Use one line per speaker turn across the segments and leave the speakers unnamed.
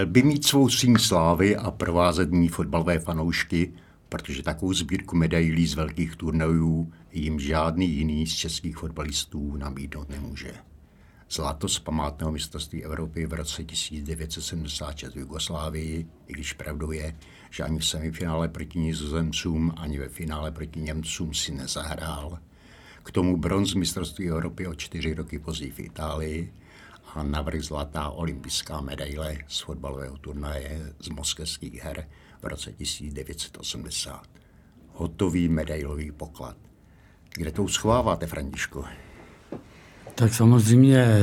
Měl by mít svou síň slávy a provázet ní fotbalové fanoušky, protože takovou sbírku medailí z velkých turnajů jim žádný jiný z českých fotbalistů nabídnout nemůže. Zlato z památného mistrovství Evropy v roce 1976 v Jugoslávii, i když pravdou je, že ani v semifinále proti nizozemcům, ani ve finále proti Němcům si nezahrál. K tomu bronz mistrovství Evropy o čtyři roky později v Itálii a navrh zlatá olympijská medaile z fotbalového turnaje z moskevských her v roce 1980. Hotový medailový poklad. Kde to uschováváte, Františku?
Tak samozřejmě eh,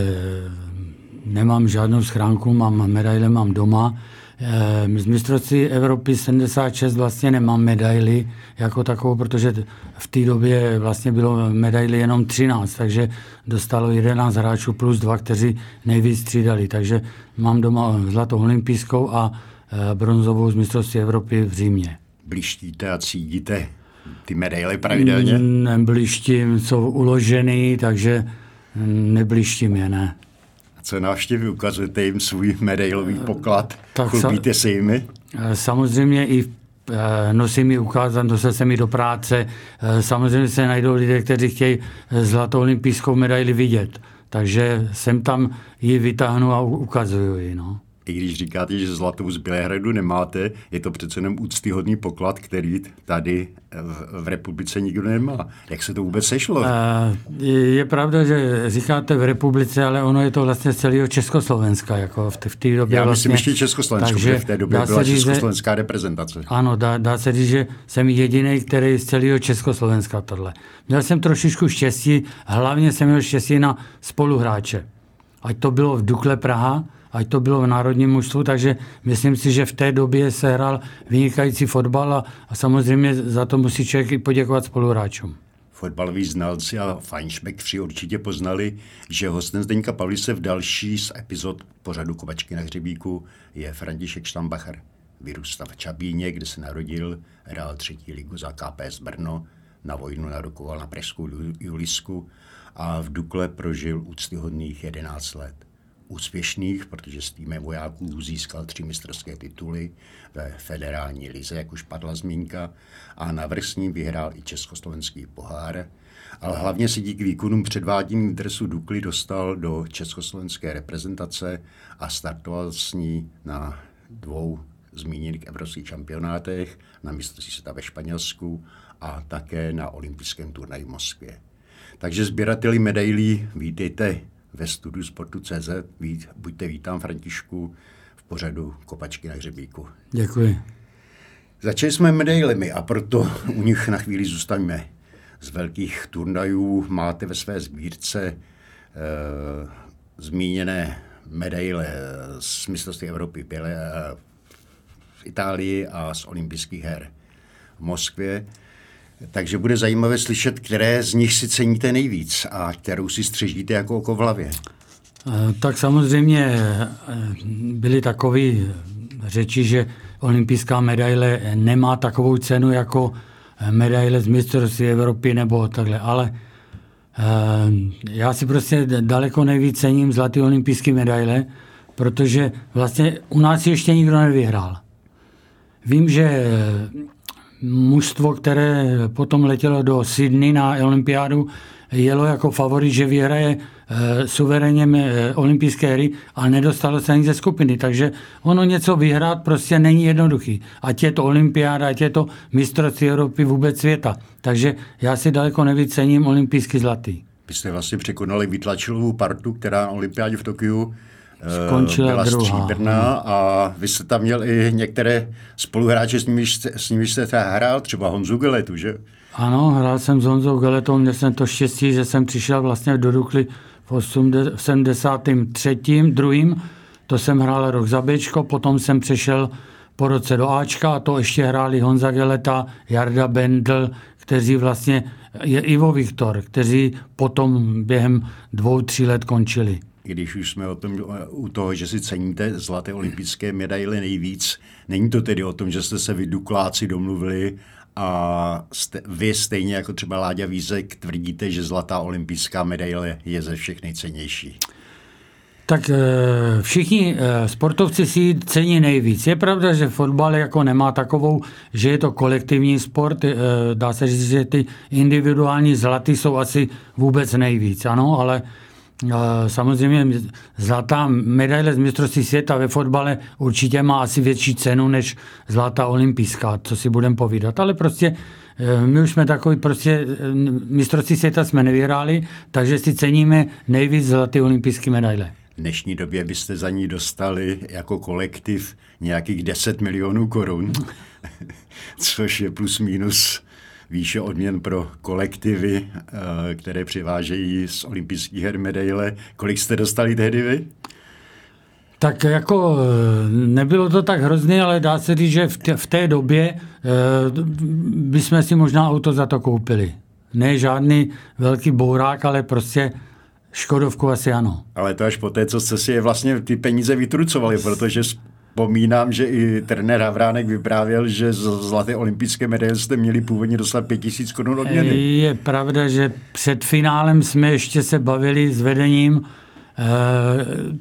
nemám žádnou schránku, mám medaile, mám doma. Eh, z mistrovství Evropy 76 vlastně nemám medaily jako takovou, protože v té době vlastně bylo medaily jenom 13, takže dostalo 11 hráčů plus dva, kteří nejvíc střídali. Takže mám doma zlatou olympijskou a eh, bronzovou z mistrovství Evropy v Římě.
Blištíte a cítíte ty medaily pravidelně?
Neblištím, jsou uložený, takže neblištím je, ne.
Co návštěvy ukazujete jim svůj medailový poklad? Tak Chlubíte se jimi?
Eh, samozřejmě i eh, nosím ji ukázat, nosil jsem ji do práce. Eh, samozřejmě se najdou lidé, kteří chtějí zlatou olympijskou medaili vidět. Takže jsem tam ji vytáhnu a ukazuju ji. No
i když říkáte, že zlatou z Bělehradu nemáte, je to přece jenom úctyhodný poklad, který tady v, v republice nikdo nemá. Jak se to vůbec sešlo?
Je pravda, že říkáte v republice, ale ono je to vlastně z celého Československa. Jako v, v té době
Já
vlastně,
myslím ještě Československo, protože v té době byla říct, československá reprezentace.
Ano, dá, dá se říct, že jsem jediný, který z celého Československa tohle. Měl jsem trošičku štěstí, hlavně jsem měl štěstí na spoluhráče. Ať to bylo v Dukle Praha, ať to bylo v národním mužstvu, takže myslím si, že v té době se hrál vynikající fotbal a, a samozřejmě za to musí člověk i poděkovat spoluhráčům.
Fotbaloví znalci a Feinšmekři určitě poznali, že hostem Zdeňka Pavlise v další z epizod pořadu Kovačky na hřebíku je František Štambacher. Vyrůstal v Čabíně, kde se narodil, hrál třetí ligu za KPS Brno, na vojnu narukoval na Pražskou Julisku a v Dukle prožil úctyhodných 11 let úspěšných, protože s týmem vojáků získal tři mistrovské tituly ve federální lize, jak už padla zmínka, a navrh s ním vyhrál i československý pohár, ale hlavně si díky výkonům předvádění dresu Dukly dostal do československé reprezentace a startoval s ní na dvou zmíněných evropských šampionátech, na mistrovství světa ve Španělsku a také na olympijském turnaji v Moskvě. Takže sběrateli medailí vítejte ve studiu Sportu.cz. Vít, buďte vítám, Františku, v pořadu Kopačky na hřebíku.
Děkuji.
Začali jsme medailemi a proto u nich na chvíli zůstaňme. Z velkých turnajů máte ve své sbírce e, zmíněné medaile z mistrovství Evropy byly, e, v Itálii a z olympijských her v Moskvě. Takže bude zajímavé slyšet, které z nich si ceníte nejvíc a kterou si střežíte jako oko v hlavě.
Eh, tak samozřejmě eh, byly takové řeči, že olympijská medaile nemá takovou cenu jako medaile z mistrovství Evropy nebo takhle, ale eh, já si prostě daleko nejvíc cením zlatý olympijské medaile, protože vlastně u nás ještě nikdo nevyhrál. Vím, že mužstvo, které potom letělo do Sydney na olympiádu, jelo jako favorit, že vyhraje e, suverénně e, olympijské hry, ale nedostalo se ani ze skupiny. Takže ono něco vyhrát prostě není jednoduchý. Ať je to olympiáda, ať je to mistrovství Evropy, vůbec světa. Takže já si daleko nevíc cením olympijský zlatý.
Vy jste vlastně překonali vytlačilovou partu, která na olympiádě v Tokiu
Skončila
byla
druhá.
stříbrná a vy jste tam měl i některé spoluhráče, s nimi, s nimi jste hrál, třeba Honzu Geletu, že?
Ano, hrál jsem s Honzou Geletou, měl jsem to štěstí, že jsem přišel vlastně do Dukly v 73. druhým, to jsem hrál rok za Bčko, potom jsem přešel po roce do Ačka a to ještě hráli Honza Geleta, Jarda Bendl, kteří vlastně, je Ivo Viktor, kteří potom během dvou, tří let končili.
Když už jsme o tom, u toho, že si ceníte zlaté olympijské medaile nejvíc, není to tedy o tom, že jste se vy Dukláci domluvili a jste, vy stejně jako třeba Láďa Vízek tvrdíte, že zlatá olympijská medaile je ze všech nejcennější.
Tak eh, všichni eh, sportovci si ji cení nejvíc. Je pravda, že fotbal jako nemá takovou, že je to kolektivní sport. Eh, dá se říct, že ty individuální zlaty jsou asi vůbec nejvíc, ano, ale samozřejmě zlatá medaile z mistrovství světa ve fotbale určitě má asi větší cenu než zlatá olympijská, co si budeme povídat. Ale prostě my už jsme takový, prostě mistrovství světa jsme nevyhráli, takže si ceníme nejvíc zlaté olympijské medaile.
V dnešní době byste za ní dostali jako kolektiv nějakých 10 milionů korun, což je plus minus výše odměn pro kolektivy, eh, které přivážejí z olympijských her medaile. Kolik jste dostali tehdy vy?
Tak jako eh, nebylo to tak hrozně, ale dá se říct, že v té, v té době eh, bychom si možná auto za to koupili. Ne žádný velký bourák, ale prostě Škodovku asi ano.
Ale to až po té, co jste si je vlastně ty peníze vytrucovali, protože vzpomínám, že i trenér Havránek vyprávěl, že z zlaté olympijské medaile jste měli původně dostat 5000 korun odměny.
Je pravda, že před finálem jsme ještě se bavili s vedením, eh,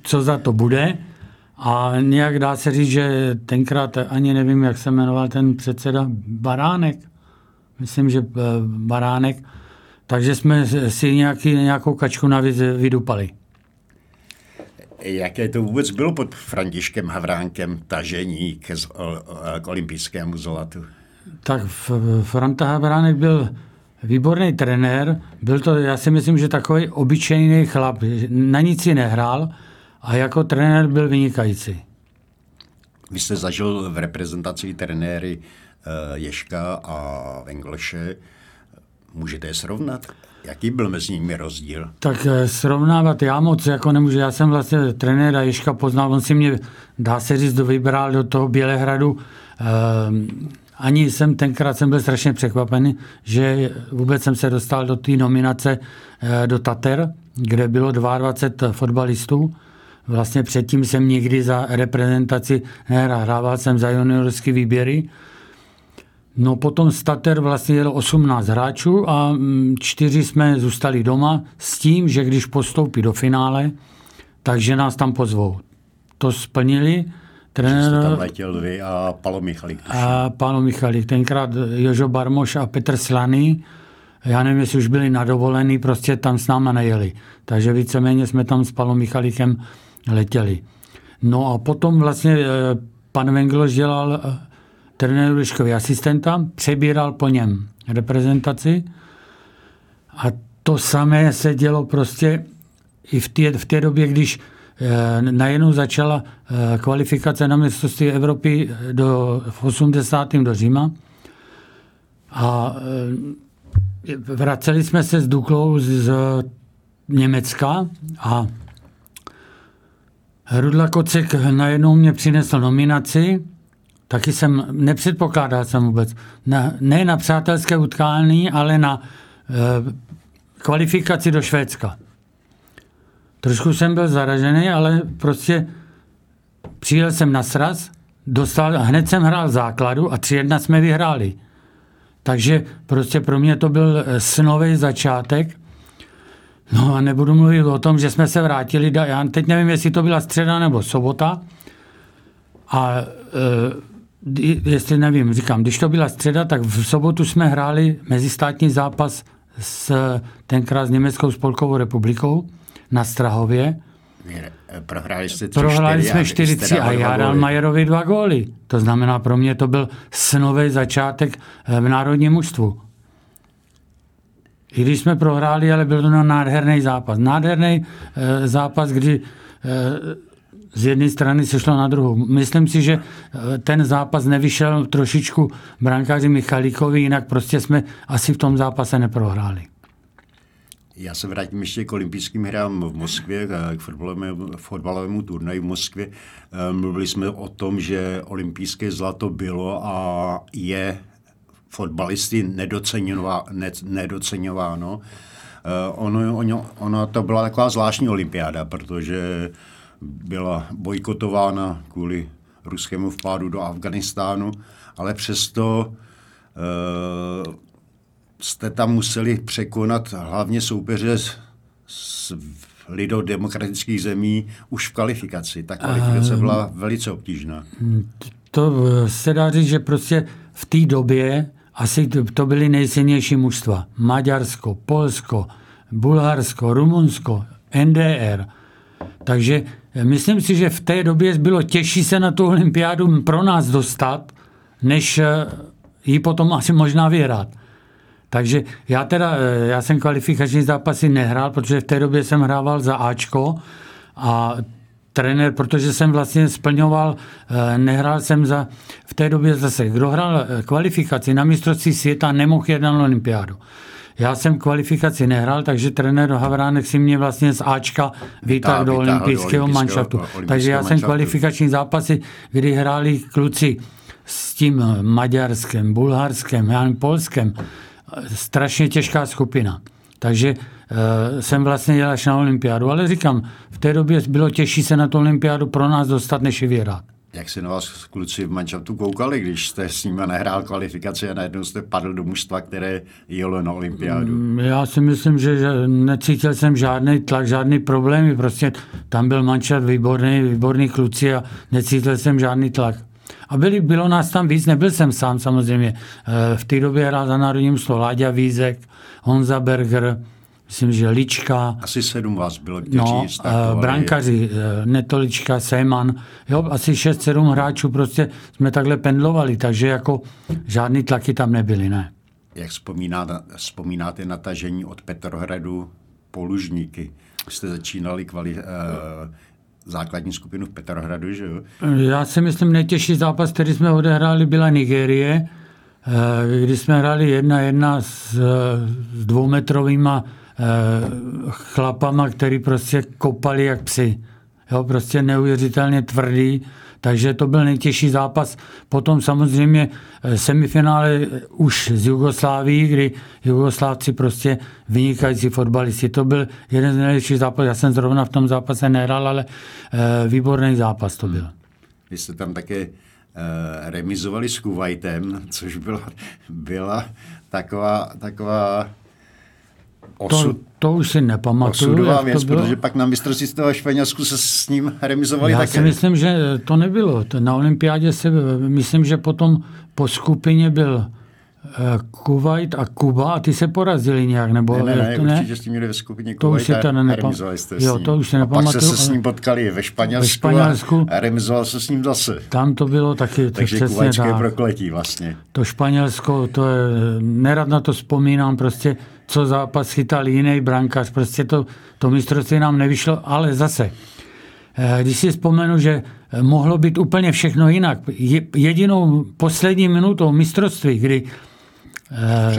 co za to bude. A nějak dá se říct, že tenkrát ani nevím, jak se jmenoval ten předseda Baránek. Myslím, že eh, Baránek takže jsme si nějaký, nějakou kačku navíc vydupali.
Jaké to vůbec bylo pod Františkem Havránkem tažení k, k olympijskému zlatu?
Tak Franta Havránek byl výborný trenér, byl to, já si myslím, že takový obyčejný chlap, na nic si nehrál a jako trenér byl vynikající.
Vy jste zažil v reprezentaci trenéry eh, Ješka a Englše. Můžete je srovnat? Jaký byl mezi nimi rozdíl?
Tak eh, srovnávat já moc jako nemůžu. Já jsem vlastně trenéra Ježka poznal, on si mě, dá se říct, vybral do toho Bělehradu. Ehm, ani jsem tenkrát jsem byl strašně překvapený, že vůbec jsem se dostal do té nominace eh, do Tater, kde bylo 22 fotbalistů. Vlastně předtím jsem nikdy za reprezentaci nehrál, hrával jsem za juniorské výběry No potom Stater vlastně jelo 18 hráčů a mm, čtyři jsme zůstali doma s tím, že když postoupí do finále, takže nás tam pozvou. To splnili.
Trenér... Tam letěl vy a Palo Michalik.
A Palo Michalik. Tenkrát Jožo Barmoš a Petr Slaný, já nevím, jestli už byli nadovolený, prostě tam s náma nejeli. Takže víceméně jsme tam s Palo Michalikem letěli. No a potom vlastně eh, pan Vengloš dělal eh, trenéru Liškovi asistenta, přebíral po něm reprezentaci a to samé se dělo prostě i v té, v té době, když eh, najednou začala eh, kvalifikace na mistrovství Evropy do, v 80. do Říma a eh, vraceli jsme se s Duklou z, z Německa a Rudla Kocek najednou mě přinesl nominaci Taky jsem, nepředpokládal jsem vůbec, na, ne na přátelské utkání, ale na e, kvalifikaci do Švédska. Trošku jsem byl zaražený, ale prostě přijel jsem na sraz, dostal, hned jsem hrál základu a tři jedna jsme vyhráli. Takže prostě pro mě to byl eh, snový začátek. No a nebudu mluvit o tom, že jsme se vrátili, já teď nevím, jestli to byla středa nebo sobota, a e, jestli nevím, říkám, když to byla středa, tak v sobotu jsme hráli mezistátní zápas s tenkrát s Německou spolkovou republikou na Strahově.
Prohráli jste
3, Prohráli jsme 4 a já dal Majerovi dva góly. To znamená, pro mě to byl snový začátek eh, v národním mužstvu. I když jsme prohráli, ale byl to nádherný zápas. Nádherný eh, zápas, kdy eh, z jedné strany se šlo na druhou. Myslím si, že eh, ten zápas nevyšel trošičku brankáři Michalíkovi, jinak prostě jsme asi v tom zápase neprohráli.
Já se vrátím ještě k olympijským hrám v Moskvě, k fotbalovému, fotbalovému turnaji v Moskvě. Eh, mluvili jsme o tom, že olympijské zlato bylo a je fotbalisty nedoceňováno. Eh, ono, ono, ono to byla taková zvláštní olympiáda, protože byla bojkotována kvůli ruskému vpádu do Afganistánu, ale přesto uh, jste tam museli překonat hlavně soupeře z, z lidodemokratických zemí už v kvalifikaci. Ta kvalifikace byla velice obtížná.
To eh, se dá říct, že prostě v té době asi to byly nejsilnější mužstva. Maďarsko, Polsko, Bulharsko, Rumunsko, NDR. Takže myslím si, že v té době bylo těžší se na tu olympiádu pro nás dostat, než eh, ji potom asi možná vyhrát. Takže já teda, eh, já jsem kvalifikační zápasy nehrál, protože v té době jsem hrával za Ačko a trenér, protože jsem vlastně splňoval, eh, nehrál jsem za, v té době zase, kdo hrál kvalifikaci na mistrovství světa, nemohl jít na olympiádu. Já jsem kvalifikaci nehrál, takže trenér Havránek si mě vlastně z Ačka vytáhl do olympijského manšaftu. Takže já jsem kvalifikační zápasy, kdy hráli kluci s tím Maďarskem, Bulharskem, já Polskem, strašně těžká skupina. Takže uh, jsem vlastně až na olympiádu, ale říkám, v té době bylo těžší se na tu olympiádu pro nás dostat, než ji vyhrát.
Jak se na vás kluci v manšaftu koukali, když jste s nimi nehrál kvalifikaci a najednou jste padl do mužstva, které jelo na olympiádu? Mm,
já si myslím, že necítil jsem žádný tlak, žádný problémy. Prostě tam byl manšaft výborný, výborný kluci a necítil jsem žádný tlak. A byli, bylo nás tam víc, nebyl jsem sám samozřejmě. Eh, v té době hrál za národním slovo Láďa Vízek, Honza Berger, myslím, že Lička.
Asi sedm vás bylo, kteří
no, startovali. brankaři, eh, Netolička, Seman, jo, asi šest, sedm hráčů prostě jsme takhle pendlovali, takže jako žádný tlaky tam nebyly, ne.
Jak vzpomínáte, vzpomínáte na tažení od Petrohradu po Lužníky? Jste začínali kvali, uh, základní skupinu v Petrohradu, že jo?
Já si myslím, nejtěžší zápas, který jsme odehráli, byla Nigérie, eh, kdy jsme hráli jedna jedna s, s dvoumetrovýma Eh, chlapama, který prostě kopali jak psi. Jo, prostě neuvěřitelně tvrdý, takže to byl nejtěžší zápas. Potom samozřejmě eh, semifinále už z Jugoslávii, kdy Jugoslávci prostě vynikající fotbalisti. To byl jeden z nejlepších zápasů. Já jsem zrovna v tom zápase nehrál, ale eh, výborný zápas to byl.
Vy jste tam také remizovali s Kuwaitem, což byla, byla taková, taková
osud, to, to už si nepamatuju.
Osudová věc, to bylo. protože pak na mistrovství ve Španělsku se s ním remizovali
Já
také.
si myslím, že to nebylo. Na olympiádě se, myslím, že potom po skupině byl eh, Kuwait a Kuba a ty se porazili nějak, nebo...
Ne, ne, ne, to ne? určitě jste měli ve skupině
to
Kuwait
už
a remizovali jste
jo, to už se nepamatuju.
pak jste se s ním potkali ve Španělsku, ve Španělsku a remizoval se s ním zase.
Tam to bylo taky
Takže Kuwaitské prokletí vlastně.
To Španělsko, to je, nerad na to vzpomínám, prostě co zápas chytal jiný brankář. Prostě to, to mistrovství nám nevyšlo, ale zase, eh, když si vzpomenu, že mohlo být úplně všechno jinak. Jedinou poslední minutou mistrovství, kdy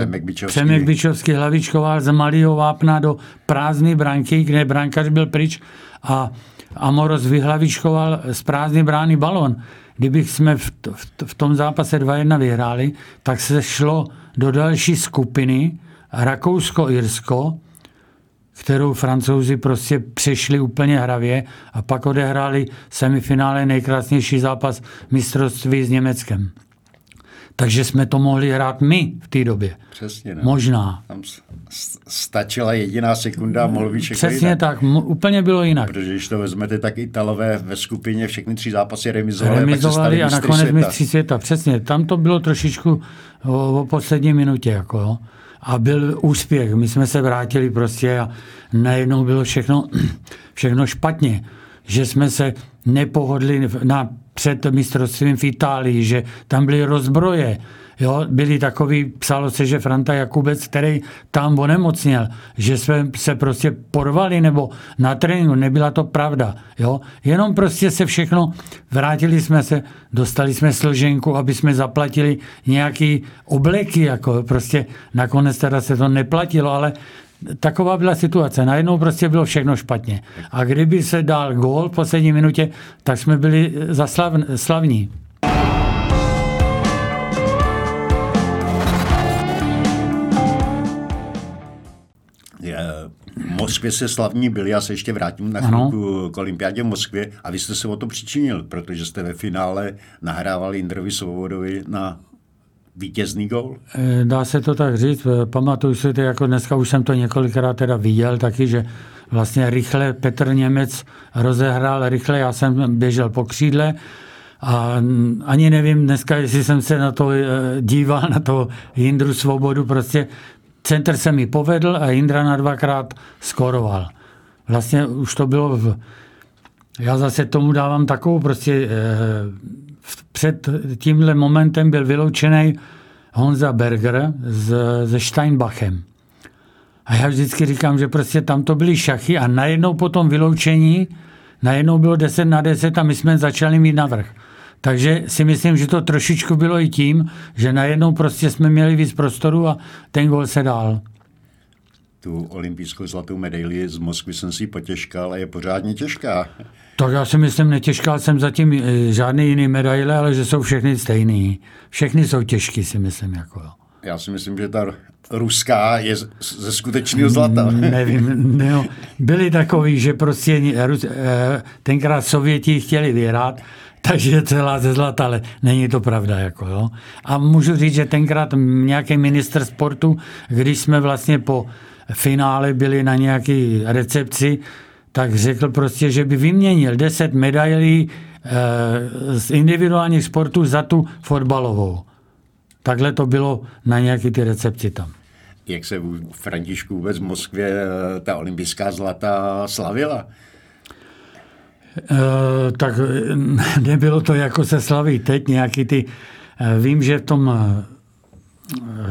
eh, Bičovský.
Přemek Bičovský hlavičkoval z malého vápna do prázdné branky, kde brankář byl pryč a Amoros vyhlavičkoval z prázdné brány balon. Kdybych jsme v, v, v tom zápase 2-1 vyhráli, tak se šlo do další skupiny, Rakousko-Irsko, kterou francouzi prostě přešli úplně hravě a pak odehráli semifinále nejkrásnější zápas mistrovství s Německem. Takže jsme to mohli hrát my v té době.
Přesně. Ne?
Možná.
Tam stačila jediná sekunda a mohl být
všechno Přesně jinak. tak, úplně bylo jinak.
Protože když to vezmete, tak Italové ve skupině všechny tři zápasy remizovali.
Remizovali a, a nakonec mistří světa. Přesně, tam to bylo trošičku o, o poslední minutě. Jako, jo a byl úspěch. My jsme se vrátili prostě a najednou bylo všechno, všechno špatně. Že jsme se nepohodli na, před mistrovstvím v Itálii, že tam byly rozbroje, Jo, byli takový, psalo se, že Franta Jakubec, který tam onemocněl, že jsme se prostě porvali nebo na tréninku, nebyla to pravda. Jo. Jenom prostě se všechno, vrátili jsme se, dostali jsme složenku, aby jsme zaplatili nějaký obleky, jako prostě nakonec teda se to neplatilo, ale taková byla situace. Najednou prostě bylo všechno špatně. A kdyby se dal gól v poslední minutě, tak jsme byli zaslavní.
Moskvě se slavní byli, já se ještě vrátím na chvilku k olympiádě v Moskvě. A vy jste se o to přičinil, protože jste ve finále nahrávali Indrovi Svobodovi na vítězný gol?
Eh, dá se to tak říct, eh, pamatuju si to, jako dneska už jsem to několikrát teda viděl taky, že vlastně rychle Petr Němec rozehrál rychle, já jsem běžel po křídle. A ani nevím dneska, jestli jsem se na to eh, díval, na to Jindru Svobodu, prostě Center se mi povedl a Indra na dvakrát skoroval. Vlastně už to bylo v... Já zase tomu dávám takovou prostě... Eh, před tímhle momentem byl vyloučený Honza Berger s, se Steinbachem. A já vždycky říkám, že prostě tam to byly šachy a najednou po tom vyloučení, najednou bylo 10 na 10 a my jsme začali mít navrh. Takže si myslím, že to trošičku bylo i tím, že najednou prostě jsme měli víc prostoru a ten gol se dál.
Tu olympijskou zlatou medaili z Moskvy jsem si potěžkal, ale je pořádně těžká.
Tak já si myslím, netěžká jsem zatím eh, žádný jiný medaile, ale že jsou všechny stejný. Všechny jsou těžké, si myslím. Jako.
Já si myslím, že ta ruská je ze skutečného zlata.
Nevím, no, byli takový, že prostě eh, tenkrát Sověti chtěli vyhrát, takže je celá ze zlata, ale není to pravda. Jako, jo. A můžu říct, že tenkrát nějaký minister sportu, když jsme vlastně po finále byli na nějaké recepci, tak řekl prostě, že by vyměnil 10 medailí e, z individuálních sportů za tu fotbalovou. Takhle to bylo na nějaké ty recepci tam.
Jak se v Františku vůbec v Moskvě eh, ta olympijská zlata slavila?
Eh, tak eh, nebylo to jako se slaví teď nějaký ty, vím, že v tom,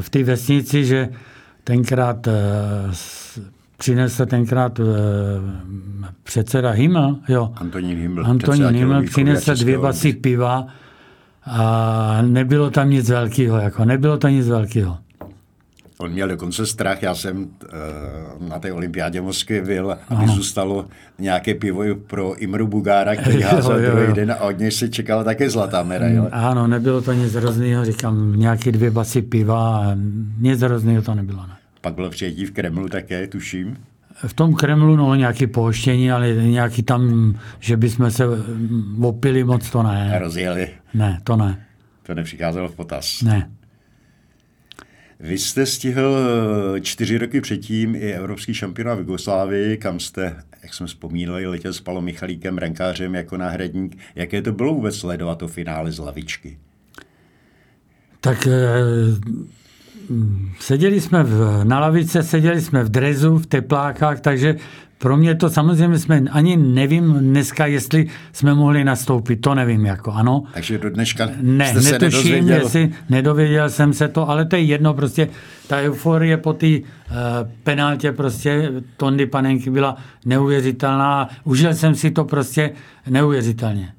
v té vesnici, že tenkrát přinesl tenkrát předseda Himmel, jo.
Antonín Himmel.
Antonín Himmel přinesl dvě basy piva a nebylo tam nic velkého, jako nebylo to nic velkého.
On měl dokonce strach, já jsem uh, na té olympiádě v Moskvě byl, aby ano. zůstalo nějaké pivo pro Imru Bugára, který házel druhý den a od něj se čekala také zlatá medaile.
Ano, nebylo to nic hroznýho, říkám, nějaké dvě basy piva nic hroznýho to nebylo. Ne.
Pak bylo přijetí v Kremlu také, tuším.
V tom Kremlu, no, nějaký pohoštění, ale nějaký tam, že bychom se opili moc, to ne.
A rozjeli?
Ne, to ne.
To nepřicházelo v potaz?
Ne.
Vy jste stihl eh, čtyři roky předtím i Evropský šampionát v Jugoslávii, kam jste, jak jsme vzpomínali, letěl s Palom Michalíkem, brankářem jako náhradník. Jaké to bylo vůbec sledovat to finále z lavičky?
Tak eh, seděli jsme v, na lavice, seděli jsme v drezu, v teplákách, takže pro mě to samozřejmě jsme, ani nevím dneska, jestli jsme mohli nastoupit, to nevím jako, ano.
Takže do dneška
ne,
jste
se netuším, jestli nedověděl jsem se to, ale to je jedno, prostě ta euforie po té uh, penáltě prostě Tondy Panenky byla neuvěřitelná, užil jsem si to prostě neuvěřitelně.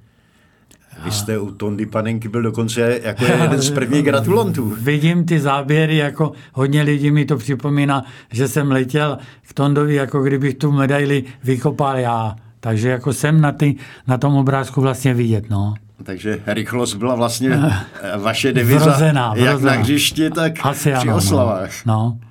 Vy jste u Tondy Panenky byl dokonce jako jeden z prvních gratulantů.
Vidím ty záběry, jako hodně lidí mi to připomíná, že jsem letěl k Tondovi, jako kdybych tu medaili vykopal já. Takže jako jsem na, ty, na tom obrázku vlastně vidět, no.
Takže rychlost byla vlastně vaše deviza,
vrozená,
vrozená. jak na hřišti, tak Asi při ano, no. oslavách.
No. no.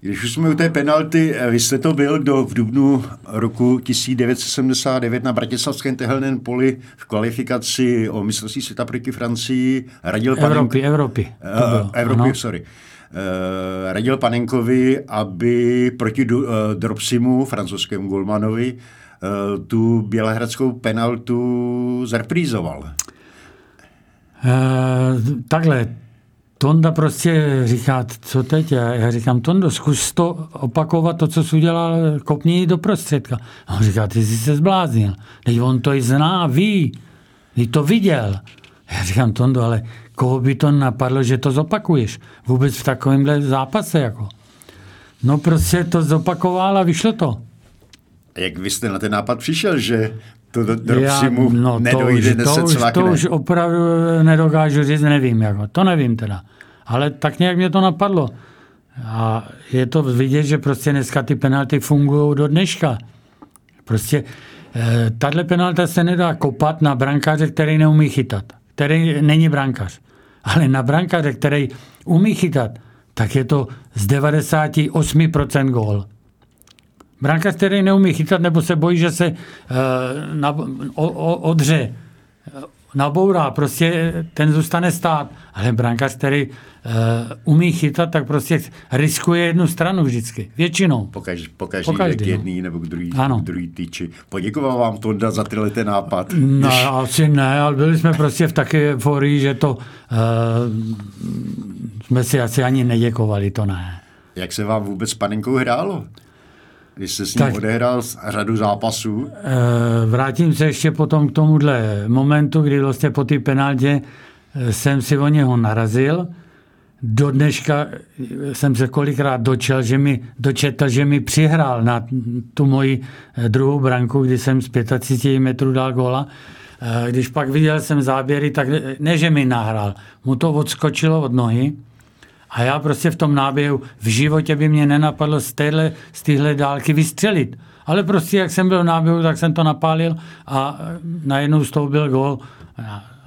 Když už jsme u té penalty, eh, vy jste to byl, kdo v dubnu roku 1979 na Bratislavském tehelném poli v kvalifikaci o mistrovství světa proti Francii radil
Evropy, Panenk... Evropy.
Uh, Evropy, ano. sorry. Uh, radil Panenkovi, aby proti uh, Dropsimu, francouzskému golmanovi, uh, tu bělehradskou penaltu zreprízoval.
Uh, takhle, Tonda prostě říká, co teď? Já, já říkám, Tondo, zkus to opakovat, to, co jsi udělal, kopni do prostředka. A on říká, ty jsi se zbláznil. Teď on to i zná, ví. Ty to viděl. Já říkám, Tondo, ale koho by to napadlo, že to zopakuješ? Vůbec v takovémhle zápase, jako. No prostě to zopakoval a vyšlo to.
Jak vy jste na ten nápad přišel, že to do, do Já, no, nedojde,
to už, to, už, to už opravdu nedokážu říct, nevím. Jako. To nevím teda. Ale tak nějak mě to napadlo. A je to vidět, že prostě dneska ty penalty fungují do dneška. Prostě eh, tahle penalta se nedá kopat na brankáře, který neumí chytat. Který není brankář. Ale na brankáře, který umí chytat, tak je to z 98% gól. Brankář, který neumí chytat, nebo se bojí, že se uh, na, o, o, odře, nabourá, prostě ten zůstane stát. Ale brankář, který uh, umí chytat, tak prostě riskuje jednu stranu vždycky. Většinou.
Pokaž, pokaždý, pokaždý k no. jedný no. nebo k druhý, ano. k druhý týči. Poděkoval vám Tonda za tyhle ten nápad.
No, Když... asi ne, ale byli jsme prostě v také euforii, že to uh, jsme si asi ani neděkovali, to ne.
Jak se vám vůbec s panenkou hrálo? Když jste s ním tak, odehrál řadu zápasů?
Eh, vrátím se ještě potom k tomuhle momentu, kdy vlastně po té penaltě eh, jsem si o něho narazil. Do dneška jsem se kolikrát dočel, že mi, dočetl, že mi přihrál na tu moji eh, druhou branku, kdy jsem z 35 metrů dal góla. Když pak viděl jsem záběry, tak ne, že mi nahrál, mu to odskočilo od nohy a já prostě v tom náběhu v životě by mě nenapadlo z, téhle, z téhle dálky vystřelit. Ale prostě jak jsem byl v náběhu, tak jsem to napálil a najednou z toho byl gol,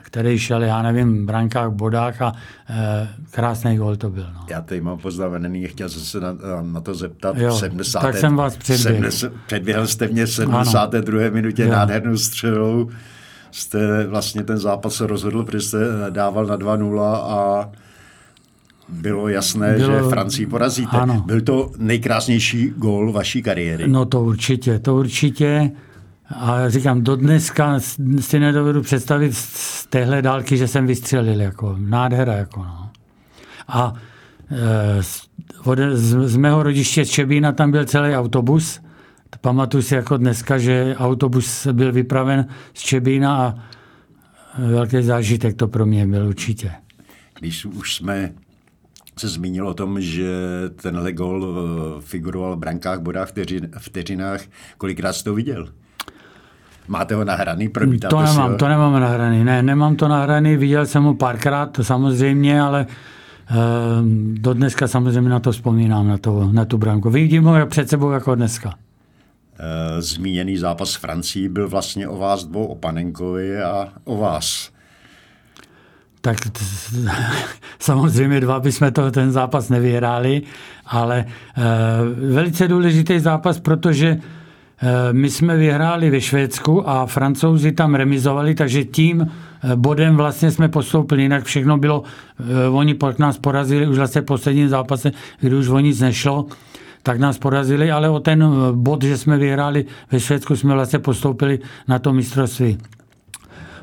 který šel, já nevím, v brankách, bodách a e, krásný gol to byl. No.
Já tady mám poznamený, chtěl jsem se na, na to zeptat.
Jo, 70. Tak jsem vás předběhl.
předběhl jste mě v 72. Ano. minutě jo. nádhernou střelou. Jste vlastně ten zápas se rozhodl, protože jste dával na 2-0 a bylo jasné, bylo, že Francii porazíte. Ano. Byl to nejkrásnější gól vaší kariéry.
No to určitě, to určitě. A říkám, do dneska si nedovedu představit z téhle dálky, že jsem vystřelil. Jako, nádhera. Jako, no. A e, z, z mého rodiště Čebína tam byl celý autobus. Pamatuju si jako dneska, že autobus byl vypraven z Čebína a velký zážitek to pro mě byl určitě.
Když už jsme se zmínil o tom, že tenhle gol eh, figuroval v brankách, bodách, vteřin, vteřinách. Kolikrát jste to viděl? Máte ho nahraný?
To nemám, ho? to nemám nahraný. Ne, nemám to nahraný, viděl jsem ho párkrát, to samozřejmě, ale e, do dneska samozřejmě na to vzpomínám, na, to, na tu branku. Vidím ho před sebou jako dneska.
E, zmíněný zápas s Francií byl vlastně o vás dvou, o Panenkovi a o vás
tak samozřejmě dva bychom to, ten zápas nevyhráli, ale e, velice důležitý zápas, protože e, my jsme vyhráli ve Švédsku a francouzi tam remizovali, takže tím e, bodem vlastně jsme postoupili, jinak všechno bylo, e, oni pak nás porazili už vlastně v posledním zápase, kdy už o nic nešlo, tak nás porazili, ale o ten bod, že jsme vyhráli ve Švédsku, jsme vlastně postoupili na to mistrovství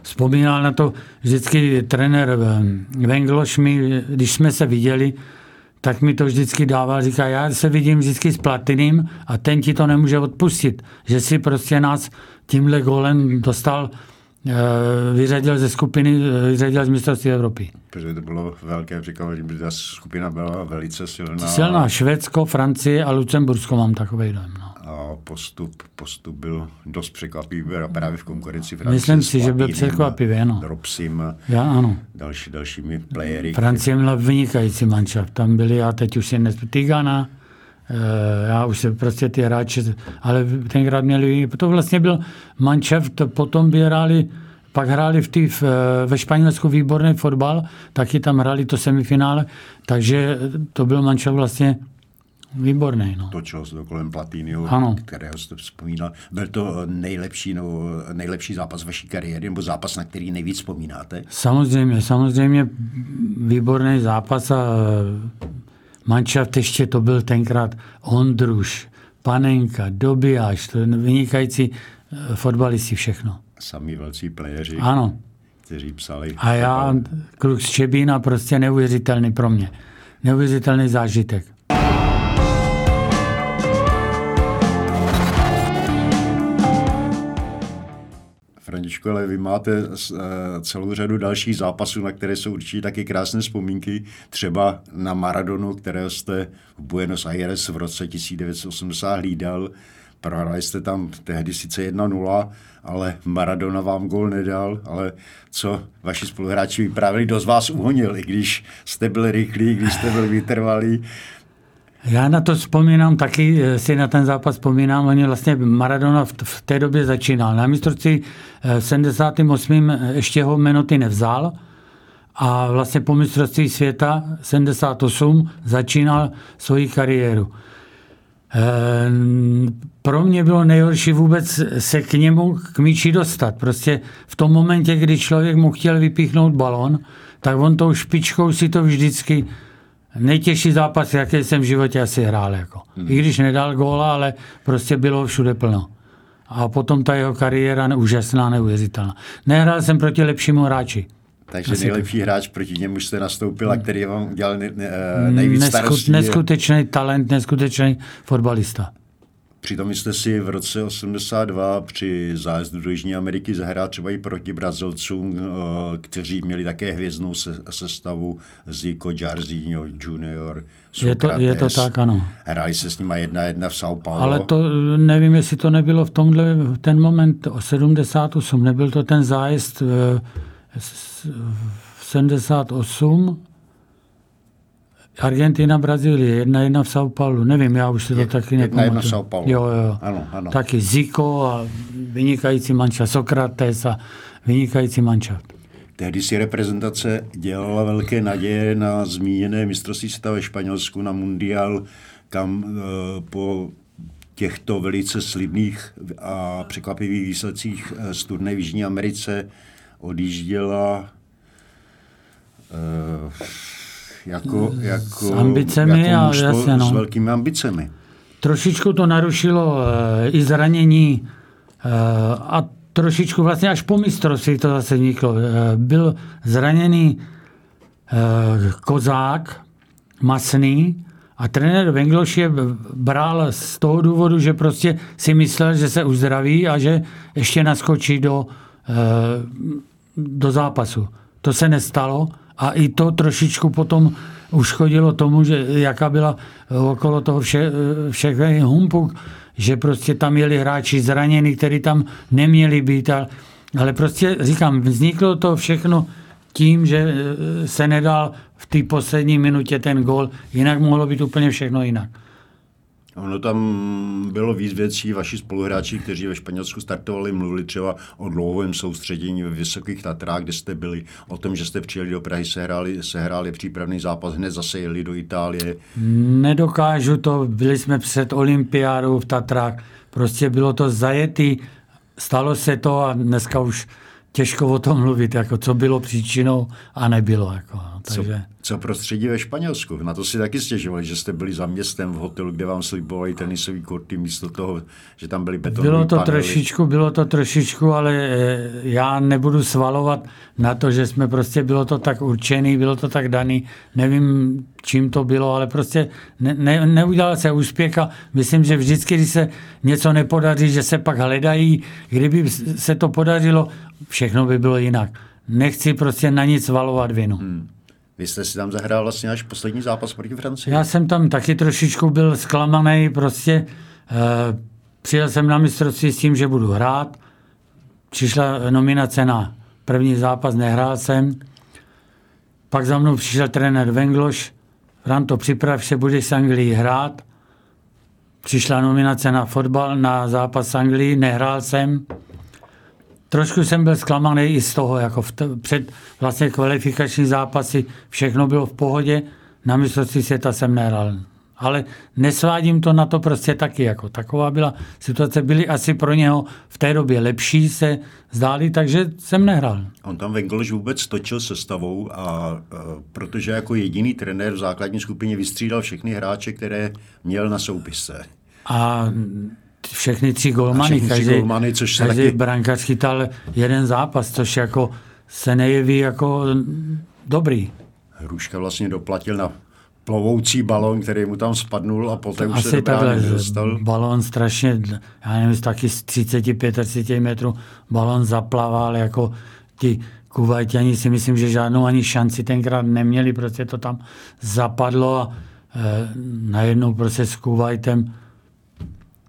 vzpomínal na to vždycky trenér Vengloš mi, když jsme se viděli, tak mi to vždycky dával, říká, já se vidím vždycky s Platiným a ten ti to nemůže odpustit, že si prostě nás tímhle golem dostal eh, vyřadil ze skupiny, eh, vyřadil z mistrovství Evropy.
Protože to bylo velké překvapení, protože ta skupina byla velice silná.
Silná, Švédsko, Francie a Lucembursko mám takový dojem. No
a postup, postup byl dost překvapivý právě v konkurenci Francie.
Myslím si, že byl překvapivý, ano.
Dropsim
já, ano.
další, dalšími playery.
Francie měla vynikající mančav. Tam byli, já teď už si Tigana, eh, já už se prostě ty hráči, ale tenkrát měli, to vlastně byl mančav, to potom by hráli pak hráli v tý, v, ve Španělsku výborný fotbal, taky tam hráli to semifinále, takže to byl mančav vlastně Výborný, no.
Točilo se to kolem Platýnyho, ano. kterého jste vzpomínal. Byl to nejlepší, no, nejlepší zápas vaší kariéry, nebo zápas, na který nejvíc vzpomínáte?
Samozřejmě, samozřejmě výborný zápas a manšaft ještě to byl tenkrát Ondruš, Panenka, Dobijáš, to vynikající eh, fotbalisti všechno.
Sami velcí playeři.
Ano.
kteří psali.
A já, kluk z Čebína, prostě neuvěřitelný pro mě. Neuvěřitelný zážitek.
Františko, ale vy máte eh, celou řadu dalších zápasů, na které jsou určitě taky krásné vzpomínky. Třeba na Maradonu, kterého jste v Buenos Aires v roce 1980 hlídal. Prohráli jste tam tehdy sice 1-0, ale Maradona vám gol nedal, ale co vaši spoluhráči vyprávěli, dost vás uhonil, i když jste byl rychlý, když jste byl vytrvalý.
Já na to vzpomínám taky, eh, si na ten zápas vzpomínám, oni vlastně Maradona v, v té době začínal. Na mistrovství eh, v 78. Eh, ještě ho minuty nevzal a vlastně po mistrovství světa 78 začínal svoji kariéru. Pro mě bylo nejhorší vůbec se k němu, k míči dostat. Prostě v tom momentě, kdy člověk mu chtěl vypíchnout balon, tak on tou špičkou si to vždycky nejtěžší zápas, jaký jsem v životě asi hrál. Jako. Hmm. I když nedal góla, ale prostě bylo všude plno. A potom ta jeho kariéra úžasná, neuvěřitelná. Nehrál jsem proti lepšímu hráči.
Takže asi nejlepší to. hráč proti němu jste nastoupil a který vám udělal ne, ne, nejvíc Nesku, starostí.
Neskutečný talent, neskutečný fotbalista.
Přitom jste si v roce 82 při zájezdu do Jižní Ameriky zahrál třeba i proti Brazilcům, eh, kteří měli také hvězdnou sestavu Zico, Jarzinho, Junior,
Sokrates. Je to, je to tak, ano.
Hráli se s nima jedna jedna v São Paulo.
Ale to nevím, jestli to nebylo v tomhle, ten moment 78, nebyl to ten zájezd v 78, Argentina, Brazílie, jedna jedna v São Paulo, nevím, já už si to je, taky nepamatuju. Jedna
jedna v São Paulo.
Jo, jo.
Ano, ano.
Taky Zico a vynikající manča Sokrates a vynikající manča.
Tehdy si reprezentace dělala velké naděje na zmíněné mistrovství světa ve Španělsku na mundial, kam e, po těchto velice slibných a překvapivých výsledcích e, z turné v Jižní Americe odjížděla e, jako, jako,
s ambicemi
jako
a jasně, no.
s velkými ambicemi.
Trošičku to narušilo e, i zranění e, a trošičku vlastně až po mistrovství to zase vzniklo. E, byl zraněný e, kozák, masný, a trenér Vengloš je bral z toho důvodu, že prostě si myslel, že se uzdraví a že ještě naskočí do, do zápasu. To se nestalo a i to trošičku potom uškodilo tomu, že jaká byla okolo toho vše, všechny humpuk, že prostě tam jeli hráči zranění, kteří tam neměli být. Ale prostě říkám, vzniklo to všechno tím, že se nedal v té poslední minutě ten gol, jinak mohlo být úplně všechno jinak.
Ono tam bylo víc věcí, vaši spoluhráči, kteří ve Španělsku startovali, mluvili třeba o dlouhém soustředění ve Vysokých Tatrách, kde jste byli, o tom, že jste přijeli do Prahy, sehráli, sehráli přípravný zápas, hned zase jeli do Itálie.
Nedokážu to, byli jsme před olympiádou v Tatrách, prostě bylo to zajetý, stalo se to a dneska už těžko o tom mluvit, jako co bylo příčinou a nebylo. Jako, no, takže...
co, co prostředí ve Španělsku? Na to si taky stěžovali, že jste byli za městem v hotelu, kde vám slibovali tenisový korty místo toho, že tam byly betonové
Bylo to panely. trošičku, bylo to trošičku, ale eh, já nebudu svalovat na to, že jsme prostě, bylo to tak určený, bylo to tak daný, nevím, čím to bylo, ale prostě ne, ne, neudělal se úspěch a myslím, že vždycky, když se něco nepodaří, že se pak hledají, kdyby se to podařilo, všechno by bylo jinak. Nechci prostě na nic valovat vinu. Hmm.
Vy jste si tam zahrál vlastně až poslední zápas proti Francii?
Já jsem tam taky trošičku byl zklamaný, prostě e, přijel jsem na mistrovství s tím, že budu hrát. Přišla nominace na první zápas, nehrál jsem. Pak za mnou přišel trenér Vengloš, Franto, připrav se, budeš s Anglií hrát. Přišla nominace na fotbal, na zápas s Anglií, nehrál jsem. Trošku jsem byl zklamaný i z toho, jako v t- před vlastně kvalifikační zápasy všechno bylo v pohodě, na mistrovství světa jsem nehrál. Ale nesvádím to na to prostě taky. Jako taková byla situace. Byly asi pro něho v té době lepší, se zdály, takže jsem nehrál.
On tam Vengloš vůbec točil sestavou a, a protože jako jediný trenér v základní skupině vystřídal všechny hráče, které měl na soupise.
A všechny tři golmany,
všechny tři
každý,
golmany, což se
každý
taky...
brankář chytal jeden zápas, což jako se nejeví jako dobrý.
Hruška vlastně doplatil na plovoucí balon, který mu tam spadnul a poté už
Asi
se
takhle
dostal.
balon strašně, já nevím, taky z 35-30 metrů balon zaplaval, jako ti Kuvajťani si myslím, že žádnou ani šanci tenkrát neměli, prostě to tam zapadlo a e, najednou prostě s Kuwaitem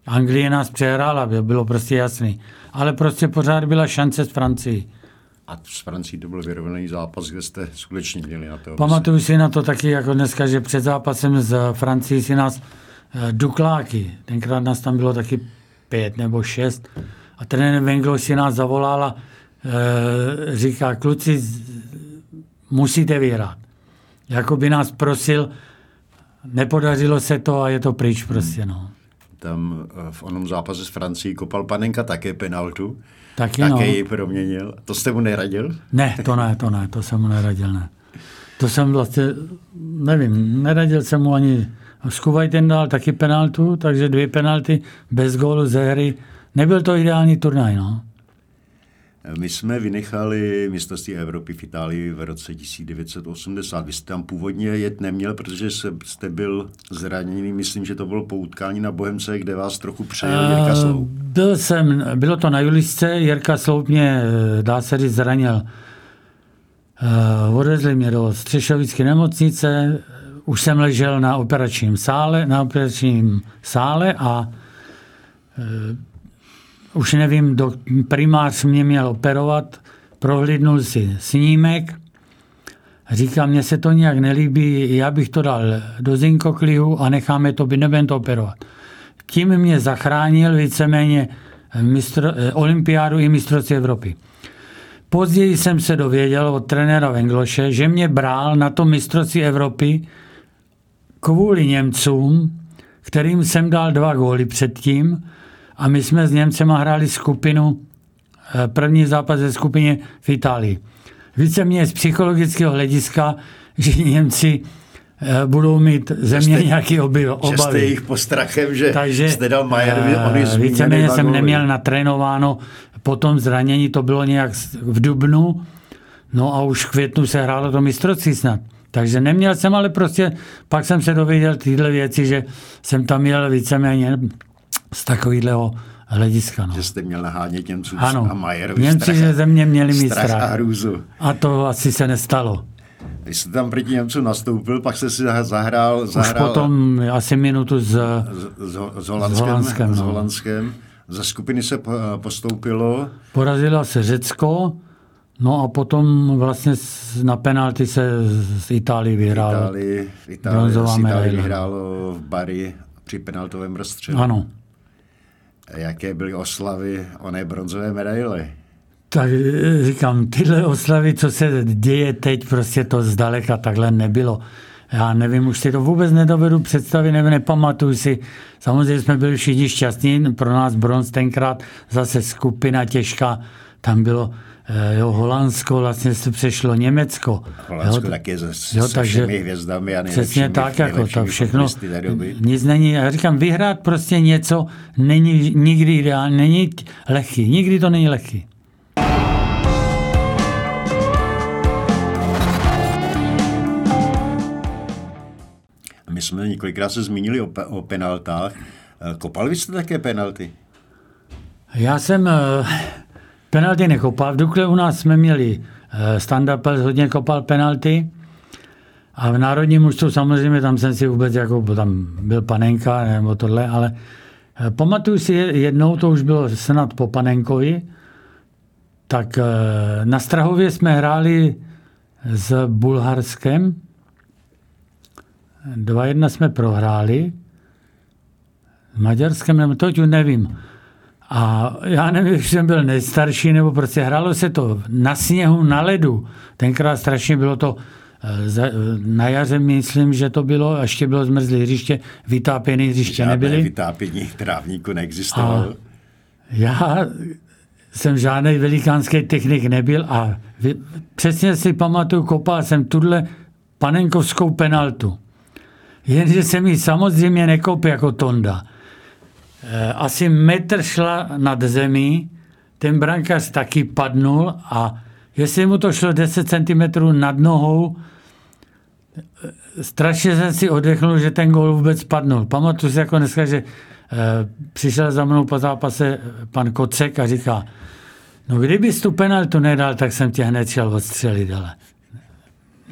Anglie nás přehrála, bylo prostě jasný. Ale prostě pořád byla šance s Francií.
A s Francií to byl vyrovnaný zápas, kde jste skutečně měli na to.
Pamatuju si na to taky jako dneska, že před zápasem s Francií si nás eh, Dukláky, tenkrát nás tam bylo taky pět nebo šest, a trenér Wenglo si nás zavolal a e, říká, kluci, musíte vyhrát. Jako by nás prosil, nepodařilo se to a je to pryč prostě, no.
Tam eh, v onom zápase s Francií kopal Panenka také penaltu.
Taky,
také
no.
ji proměnil. To jste mu neradil?
Ne, to ne, to ne, to jsem mu neradil, ne. To jsem vlastně, nevím, neradil jsem mu ani, Skuvaj ten dal taky penaltu, takže dvě penalty bez gólu ze hry. Nebyl to ideální turnaj, no.
My jsme vynechali mistrovství Evropy v Itálii v roce 1980. Vy jste tam původně jet neměl, protože jste byl zraněný. Myslím, že to bylo poutkání na Bohemce, kde vás trochu přejel Jirka Sloup.
Byl jsem, bylo to na Julisce, Jirka Sloup mě, eh, dá se říct, zranil. Uh, odvezli mě do Střešovické nemocnice, už jsem ležel na operačním sále, na operačním sále a už nevím, do, primář mě měl operovat, prohlídnul si snímek, říká, mně se to nějak nelíbí, já bych to dal do zinkoklihu a necháme to, by nebudem to operovat. Tím mě zachránil víceméně mistr, olympiádu i mistrovství Evropy. Později jsem se dověděl od trenéra Vengloše, že mě bral na to mistrovství Evropy kvůli Němcům, kterým jsem dal dva góly předtím, a my jsme s Němcema hráli skupinu, eh, první zápas ze skupině v Itálii. Více mě z psychologického hlediska, že Němci eh, budou mít země jste, nějaký oby, obavy. Že
jste jich postrachem, že Takže, jste dal Majerovi, on
eh, Víceméně jsem neměl natrénováno, po tom zranění to bylo nějak v Dubnu, no a už v květnu se hrálo to mistrovství snad. Takže neměl jsem, ale prostě pak jsem se dověděl tyhle věci, že jsem tam měl víceméně z takového hlediska. No.
Že jste měl nahánět Němců
ano.
a Majerovi
Němci
strach,
ze země měli mít strach.
strach. A, hrůzu.
a to asi se nestalo.
Vy jste tam proti Němcům nastoupil, pak jste si zahrál...
zahrál Už potom asi minutu s,
s, s, Holandskem. S Holandskem, no. s Holandskem. Za skupiny se postoupilo.
Porazilo se Řecko, no a potom vlastně na penalty se z Itálii vyhrálo.
Itálii, v Itálii, Itálii vyhrálo v Bari při penaltovém rozstřelu.
Ano.
Jaké byly oslavy oné bronzové medaily?
Tak říkám, tyhle oslavy, co se děje teď, prostě to zdaleka takhle nebylo. Já nevím, už si to vůbec nedovedu představit, nevím, nepamatuju si. Samozřejmě jsme byli všichni šťastní, pro nás bronz tenkrát zase skupina těžká, tam bylo jo, Holandsko vlastně se přešlo Německo.
Holandsko jo, taky se, jo, se takže, všemi hvězdami a
Přesně tak, jako to všechno. Nic není, já říkám, vyhrát prostě něco není nikdy ideální, není lehký, nikdy to není lehký.
My jsme několikrát se zmínili o, o penaltách. Eh, kopali jste také penalty?
Já jsem eh, Penalty nekopal. V Dukle u nás jsme měli eh, stand-up, hodně kopal penalty. A v národním mužstvu samozřejmě tam jsem si vůbec, jako tam byl panenka nebo tohle, ale eh, pamatuju si jednou, to už bylo snad po panenkovi, tak eh, na Strahově jsme hráli s Bulharskem. 2-1 jsme prohráli. S Maďarskem, nebo to nevím. A já nevím, jestli jsem byl nejstarší, nebo prostě hrálo se to na sněhu, na ledu. Tenkrát strašně bylo to eh, na jaře myslím, že to bylo, a ještě bylo zmrzlé hřiště, vytápěné hřiště Žádné nebyly.
vytápění trávníku neexistovalo.
já jsem žádný velikánský technik nebyl a přesně si pamatuju, kopal jsem tuhle panenkovskou penaltu. Jenže se mi samozřejmě nekop jako Tonda. Eh, asi metr šla nad zemí, ten brankář taky padnul a jestli mu to šlo 10 cm nad nohou, strašně jsem si odechnul, že ten gol vůbec spadnul. Pamatuju si jako dneska, že eh, přišel za mnou po zápase pan Kocek a říká, no kdybys tu penaltu nedal, tak jsem tě hned šel odstřelit, ale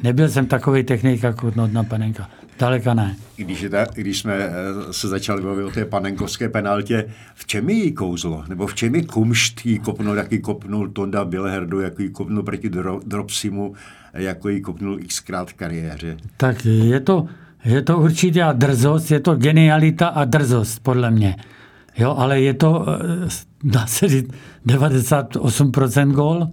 nebyl jsem takový technik jako na Panenka. Daleka ne.
Když, ta, když jsme eh, se začali bavit o té panenkovské penaltě, v čem je jí kouzlo? Nebo v čem je kumšt jí kopnul, jaký kopnul Tonda Billeherdu, jaký kopnul proti Dropsimu, jako jí kopnul xkrát v kariéře?
Tak je to, je to určitě drzost, je to genialita a drzost, podle mě. Jo, ale je to, eh, dá se říct, 98% gól.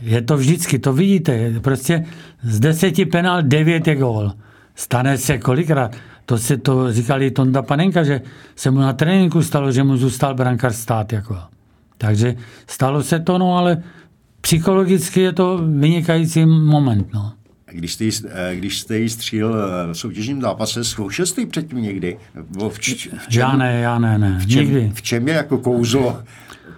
Je to vždycky, to vidíte. Prostě z deseti penál devět je gól. Stane se kolikrát. To se to říkali Tonda Panenka, že se mu na tréninku stalo, že mu zůstal brankář stát. Jako. Takže stalo se to, no ale psychologicky je to vynikající moment. No.
Když jste, eh, když jste jí stříl eh, v soutěžním zápase, zkoušel jste předtím někdy?
V, č, v čem, já ne, já ne, ne.
V čem,
Nikdy.
v čem je jako kouzlo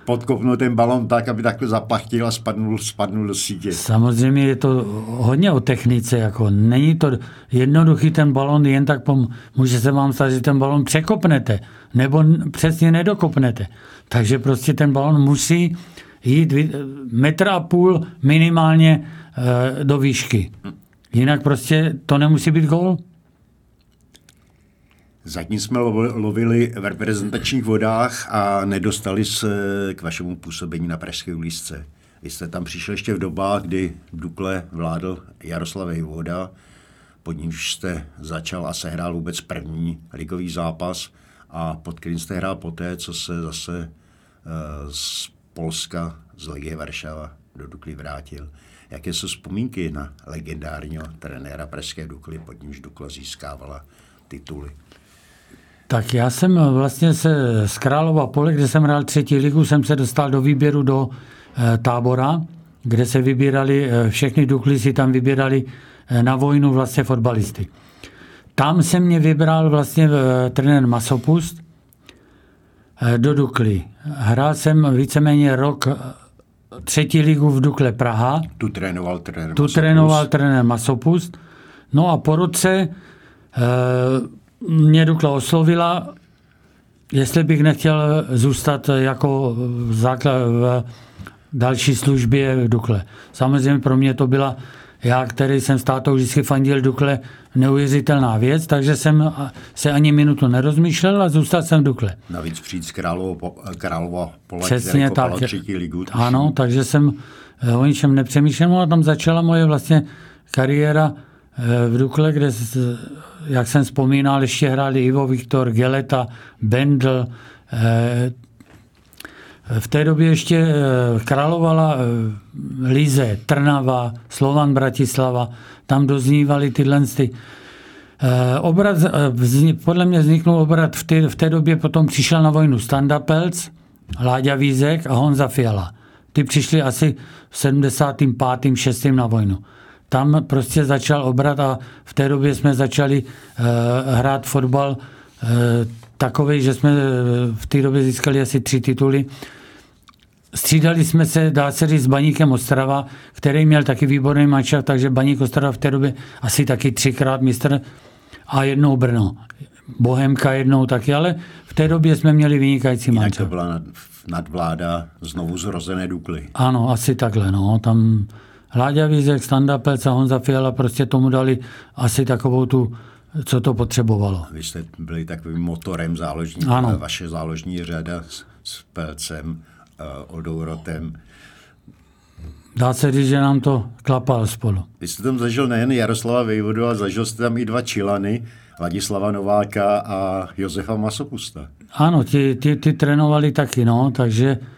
podkopnout ten balon tak, aby takhle zapachtil a spadnul, spadnul do sítě.
Samozřejmě je to hodně o technice. Jako. Není to jednoduchý ten balon, jen tak pom- může se vám stát, že ten balon překopnete nebo přesně nedokopnete. Takže prostě ten balon musí jít metr a půl minimálně e, do výšky. Jinak prostě to nemusí být gol.
Zatím jsme lovili v reprezentačních vodách a nedostali se k vašemu působení na Pražské uličce. Vy jste tam přišli ještě v dobách, kdy v Dukle vládl Jaroslav Voda, pod nímž jste začal a sehrál vůbec první ligový zápas a pod kterým jste hrál poté, co se zase uh, z Polska, z Legie Varšava do Dukly vrátil. Jaké jsou vzpomínky na legendárního trenéra Pražské Dukly, pod nímž Dukla získávala tituly?
Tak já jsem vlastně se z Králova pole, kde jsem hrál třetí ligu, jsem se dostal do výběru do e, tábora, kde se vybírali, e, všechny Dukly si tam vybírali e, na vojnu vlastně fotbalisty. Tam se mě vybral vlastně e, trenér Masopust e, do Dukly. Hrál jsem víceméně rok třetí ligu v Dukle Praha.
Tu trénoval trenér
Tu trénoval trenér Masopust. No a po roce e, mě Dukla oslovila, jestli bych nechtěl zůstat jako základ v další službě v Dukle. Samozřejmě pro mě to byla, já, který jsem státou vždycky fandil Dukle, neuvěřitelná věc, takže jsem se ani minutu nerozmýšlel a zůstal jsem v Dukle.
Navíc přijít z Královo, Králova pole,
Přesně
tak. třetí ligu.
Ano, takže jsem o ničem nepřemýšlel a tam začala moje vlastně kariéra eh, v Dukle, kde jak jsem vzpomínal, ještě hráli Ivo Viktor, Geleta, Bendl. Eh, v té době ještě eh, královala eh, Lize, Trnava, Slovan Bratislava. Tam doznívaly tyhle ty Obrat, podle mě vzniknul obrat v té, v té době, potom přišel na vojnu Standa Pelc, Láďa Vízek a Honza Fiala. Ty přišli asi v 75. 6. na vojnu tam prostě začal obrat a v té době jsme začali uh, hrát fotbal uh, takový, že jsme v té době získali asi tři tituly. Střídali jsme se, dá se říct, s Baníkem Ostrava, který měl taky výborný mančat, takže Baník Ostrava v té době asi taky třikrát mistr a jednou Brno. Bohemka jednou taky, ale v té době jsme měli vynikající mančat.
to byla nadvláda znovu zrozené Dukly.
Ano, asi takhle. No. Tam Láďa Vízek, Standa Pelc a Honza Fiala prostě tomu dali asi takovou tu, co to potřebovalo.
Vy jste byli takovým motorem záložní, ano. vaše záložní řada s, s Pelcem, uh, Odourotem.
Dá se říct, že nám to klapalo spolu.
Vy jste tam zažil nejen Jaroslava Vejvodu, ale zažil jste tam i dva Čilany, Ladislava Nováka a Josefa Masopusta.
Ano, ti, ti, ti trénovali taky, no, takže Eh,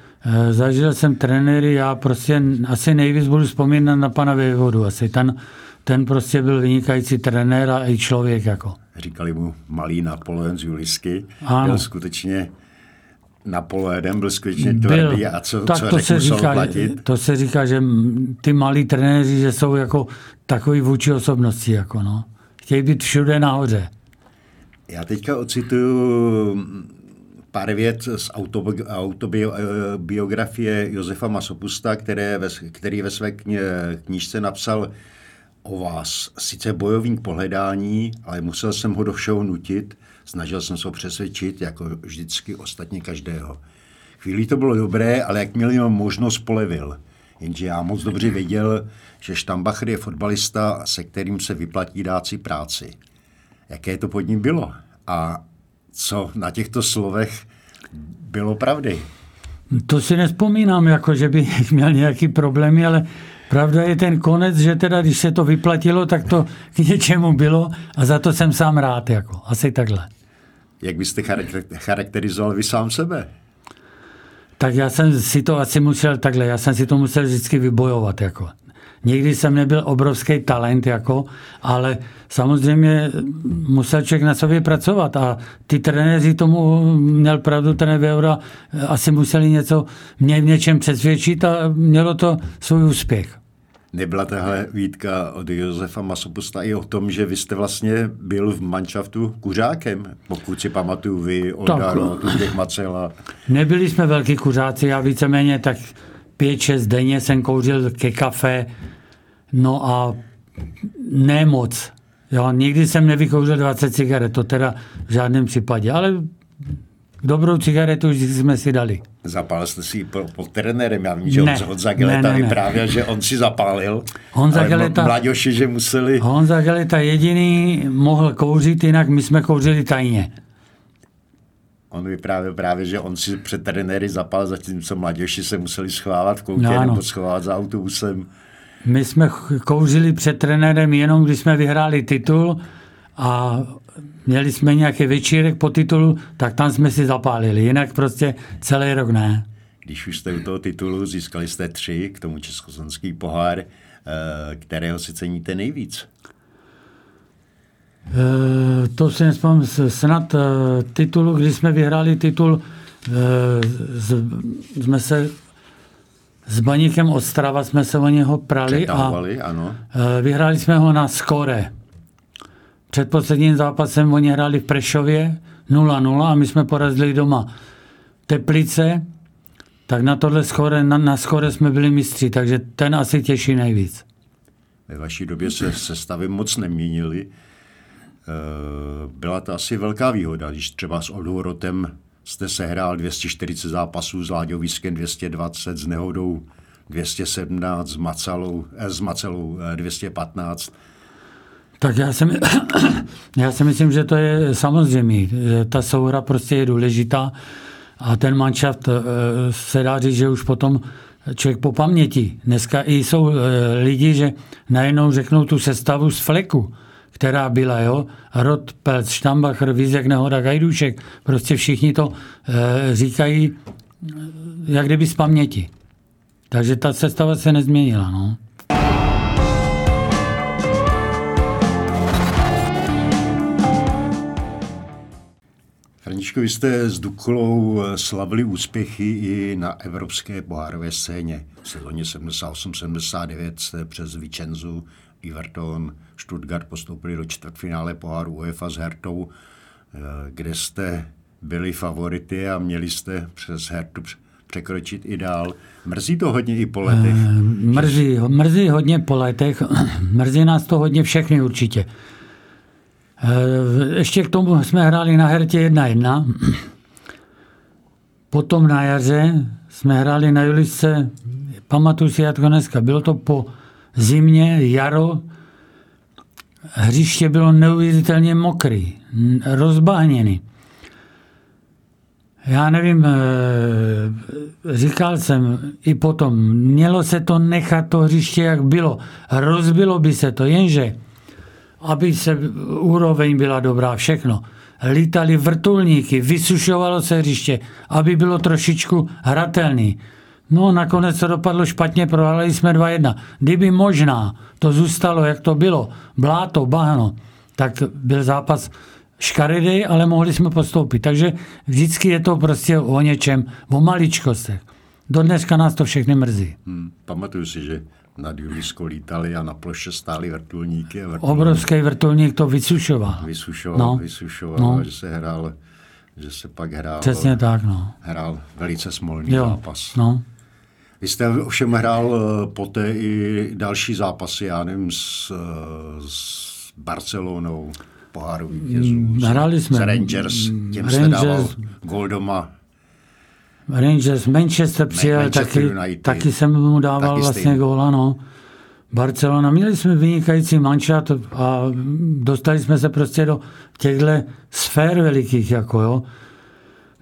zažil jsem trenéry, já prostě asi nejvíc budu vzpomínat na pana Vévodu. Asi ten, ten prostě byl vynikající trenér a i člověk. Jako.
Říkali mu malý Napoleon z Julisky. Ano. Byl skutečně Napoleonem, byl skutečně tvrdý byl. a co, tak co to se říká, platit.
To se říká, že ty malí trenéři, že jsou jako takový vůči osobnosti. Jako no. Chtějí být všude nahoře.
Já teďka ocituju pár věc z autobiografie Josefa Masopusta, které ve, který ve své knížce napsal o vás. Sice bojovník pohledání, ale musel jsem ho do všeho nutit, snažil jsem se ho přesvědčit, jako vždycky ostatně každého. Chvíli to bylo dobré, ale jak měl možnost, polevil. Jenže já moc dobře věděl, že Štambacher je fotbalista, se kterým se vyplatí dát si práci. Jaké to pod ním bylo? A co na těchto slovech bylo pravdy?
To si nespomínám, jako že by měl nějaký problémy, ale pravda je ten konec, že teda, když se to vyplatilo, tak to k něčemu bylo a za to jsem sám rád. Jako. Asi takhle.
Jak byste charakterizoval vy sám sebe?
Tak já jsem si to asi musel takhle, já jsem si to musel vždycky vybojovat. Jako. Nikdy jsem nebyl obrovský talent, jako, ale samozřejmě musel člověk na sobě pracovat a ty trenéři tomu měl pravdu, ten Veura asi museli něco mě v něčem přesvědčit a mělo to svůj úspěch.
Nebyla tahle výtka od Josefa Masopusta i o tom, že vy jste vlastně byl v manšaftu kuřákem, pokud si pamatuju vy, Tudek Macela.
Nebyli jsme velký kuřáci, já víceméně tak pět, šest denně jsem kouřil ke kafe, no a ne moc. Jo, nikdy jsem nevykouřil 20 cigaret, to teda v žádném případě, ale dobrou cigaretu už jsme si dali.
Zapálil jste si pod po trenérem, já vím, že ne, Honza Geleta ne, ne, vyprávěl, že on si zapálil, Honza ale Geleta, mladěši, že museli...
Honza Geleta jediný mohl kouřit, jinak my jsme kouřili tajně.
On vyprávěl právě, že on si před trenéry zapal, zatímco mladěši se museli schovávat v koutě no, nebo schovávat za autobusem.
My jsme kouřili před trenérem jenom, když jsme vyhráli titul a měli jsme nějaký večírek po titulu, tak tam jsme si zapálili. Jinak prostě celý rok ne.
Když už jste u toho titulu, získali jste tři, k tomu československý pohár, eh, kterého si ceníte nejvíc?
E, to si nespomínám, snad e, titulu, když jsme vyhráli titul, e, jsme se s Baníkem Ostrava jsme se o něho prali a
ano.
vyhráli jsme ho na skore. Před posledním zápasem oni hráli v Prešově 0-0 a my jsme porazili doma Teplice, tak na tohle skore, na, na skore jsme byli mistři, takže ten asi těší nejvíc.
Ve vaší době se sestavy moc neměnily. E, byla to asi velká výhoda, když třeba s Odhorotem jste sehrál 240 zápasů, s Láďou Vískem 220, s Nehodou 217, s Macalou, eh, s Macelou 215. Eh,
tak já si, já si myslím, že to je samozřejmě. Ta souhra prostě je důležitá a ten manšaft eh, se dá říct, že už potom člověk po paměti. Dneska i jsou lidi, že najednou řeknou tu sestavu z fleku která byla, jo, Rod, Pelc, Štambacher, Vizek, Nehoda, Gajdušek, prostě všichni to e, říkají jak kdyby z paměti. Takže ta sestava se nezměnila, no.
Franičko, vy jste s Dukolou slavili úspěchy i na evropské pohárové scéně. V sezóně 78-79 jste přes Vicenzu Everton, Stuttgart postoupili do čtvrtfinále poháru UEFA s Hertou, eh, kde jste byli favority a měli jste přes Hertu překročit i dál. Mrzí to hodně i po letech? Eh,
mrzí, mrzí hodně po letech. mrzí nás to hodně všechny určitě. Eh, ještě k tomu jsme hráli na Hertě 1-1. Potom na jaře jsme hráli na Julice, pamatuju si jak to dneska, bylo to po zimě, jaro, hřiště bylo neuvěřitelně mokrý, rozbahněný. Já nevím, eh, říkal jsem i potom, mělo se to nechat to hřiště, jak bylo. Rozbilo by se to, jenže, aby se úroveň byla dobrá, všechno. Lítali vrtulníky, vysušovalo se hřiště, aby bylo trošičku hratelný. No nakonec to dopadlo špatně, prohráli jsme 2-1. Kdyby možná to zůstalo, jak to bylo, bláto, bahno, tak byl zápas škaredý, ale mohli jsme postoupit. Takže vždycky je to prostě o něčem, o maličkostech. Do dneska nás to všechny mrzí.
Hmm, pamatuju si, že nad Juliskou lítali a na ploše stály vrtulníky.
vrtulníky. Obrovský vrtulník to vysušoval.
Vysušoval, no. vysušoval, no. že se hrál že se pak hrál,
Přesně tak, no.
hrál velice smolný
Jo,
zápas.
no.
Vy jste ovšem hrál eh, poté i další zápasy, já nevím, s, eh, s Barcelonou, poháru vítězů, s-
hráli jsme.
s Rangers, těm jste
Rangers.
dával gol doma.
Rangers, Manchester přijel,
Manchester
taky, taky jsem mu dával
Taky
vlastně góla, no. Barcelona, měli jsme vynikající manšat a dostali jsme se prostě do těchto sfér velikých, jako jo.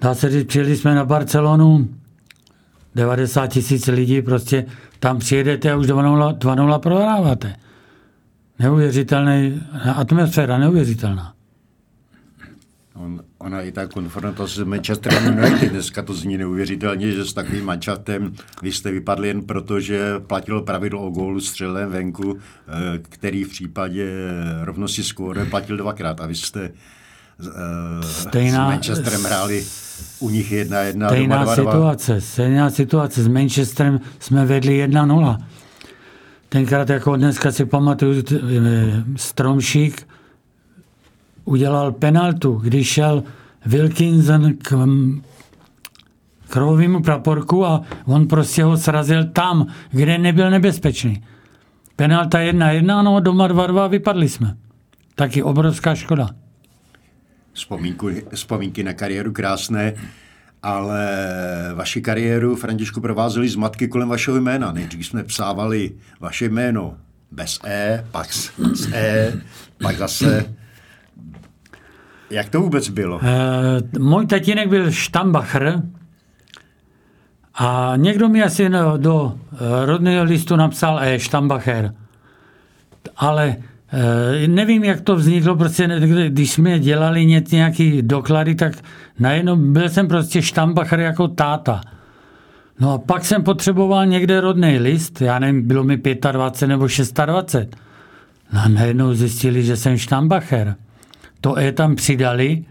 Dá se říct, přijeli jsme na Barcelonu, 90 tisíc lidí, prostě tam přijedete a už 2-0, 2-0 prohráváte. Neuvěřitelný, atmosféra neuvěřitelná.
On, ona i ta konfrontace s Manchesterem United, dneska to zní neuvěřitelně, že s takovým mančatem vy jste vypadli jen proto, že platilo pravidlo o gólu střelem venku, eh, který v případě rovnosti skóre platil dvakrát a vy jste
Stejná-
s Manchesterem hráli u nich jedna jedna,
Stejná
doma dva, dva.
situace, stejná situace. S Manchesterem jsme vedli 1-0. Tenkrát jako dneska si pamatuju, eh, Stromšík udělal penaltu, když šel Wilkinson k mm, krovovému praporku a on prostě ho srazil tam, kde nebyl nebezpečný. Penalta 1-1, no doma 2-2 vypadli jsme. Taky obrovská škoda.
Vzpomínku, vzpomínky na kariéru krásné, ale vaši kariéru, Františku, provázely zmatky kolem vašeho jména. Nejdřív jsme psávali vaše jméno bez E, pak s, s E, pak zase... Jak to vůbec bylo?
Eh, můj tatínek byl Štambacher a někdo mi asi no, do eh, rodného listu napsal E. Štambacher. Ale eh, nevím, jak to vzniklo, prostě když jsme dělali ně- nějaký doklady, tak najednou byl jsem prostě Štambacher jako táta. No a pak jsem potřeboval někde rodný list, já nevím, bylo mi 25 nebo 26. No a najednou zjistili, že jsem Štambacher. To E tam přidali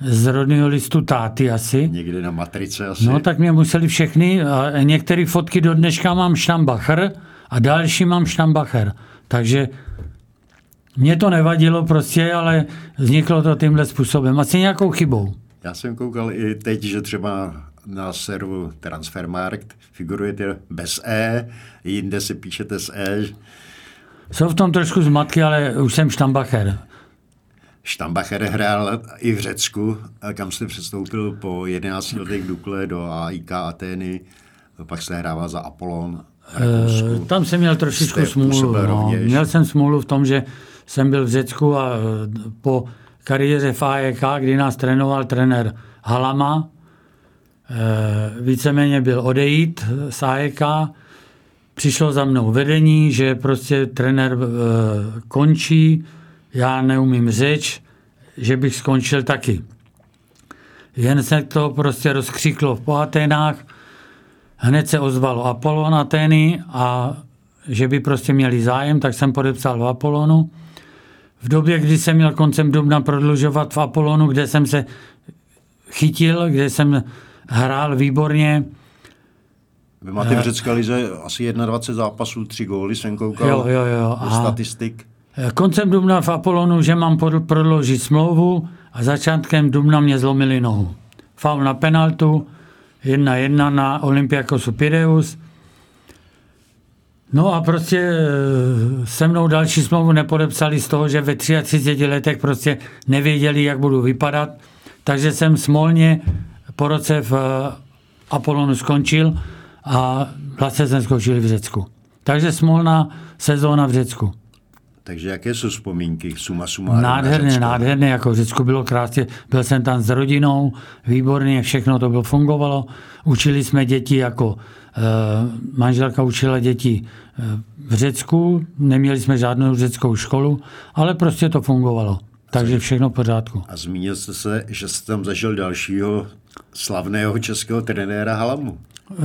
z rodného listu táty asi.
Někde na matrice asi.
No tak mě museli všechny, a některé fotky do dneška mám Štambacher a další mám Štambacher. Takže mě to nevadilo prostě, ale vzniklo to tímhle způsobem. Asi nějakou chybou.
Já jsem koukal i teď, že třeba na serveru Transfermarkt figurujete bez E, jinde se píšete s E.
Jsou v tom trošku zmatky, ale už jsem Štambacher.
Štambacher hrál i v Řecku, kam jste přestoupil po 11 letech Dukle do AIK Atény, pak jste hrával za Apollon.
Eh, Tam jsem měl trošičku smůlu. No. Měl jsem smůlu v tom, že jsem byl v Řecku a eh, po kariéře v AEK, kdy nás trénoval trenér Halama, eh, víceméně byl odejít z AEK, přišlo za mnou vedení, že prostě trenér eh, končí, já neumím řeč, že bych skončil taky. Jen se to prostě rozkřiklo v Aténách, hned se ozvalo Apollon Atény a že by prostě měli zájem, tak jsem podepsal v Apollonu. V době, kdy jsem měl koncem dubna prodlužovat v Apollonu, kde jsem se chytil, kde jsem hrál výborně,
Vy máte v řecké lize asi 21 zápasů, 3 góly, jsem koukal
Jo, jo, jo,
do statistik.
Koncem dubna v Apolonu, že mám prodloužit smlouvu a začátkem dubna mě zlomili nohu. Faul na penaltu, 1-1 na Olympiakosu Pireus. No a prostě eh, se mnou další smlouvu nepodepsali z toho, že ve 33 letech prostě nevěděli, jak budu vypadat. Takže jsem smolně po roce v eh, Apolonu skončil a vlastně jsem skončil v Řecku. Takže smolná sezóna v Řecku.
Takže jaké jsou vzpomínky suma sumárum na
Nádherně,
Řecko?
nádherně, jako v Řecku bylo krásně. Byl jsem tam s rodinou, výborně, všechno to bylo fungovalo. Učili jsme děti jako, manželka učila děti eh, v Řecku, neměli jsme žádnou řeckou školu, ale prostě to fungovalo. Takže všechno v pořádku.
A zmínil jste se, že jste tam zažil dalšího slavného českého trenéra Halamu.
Eh,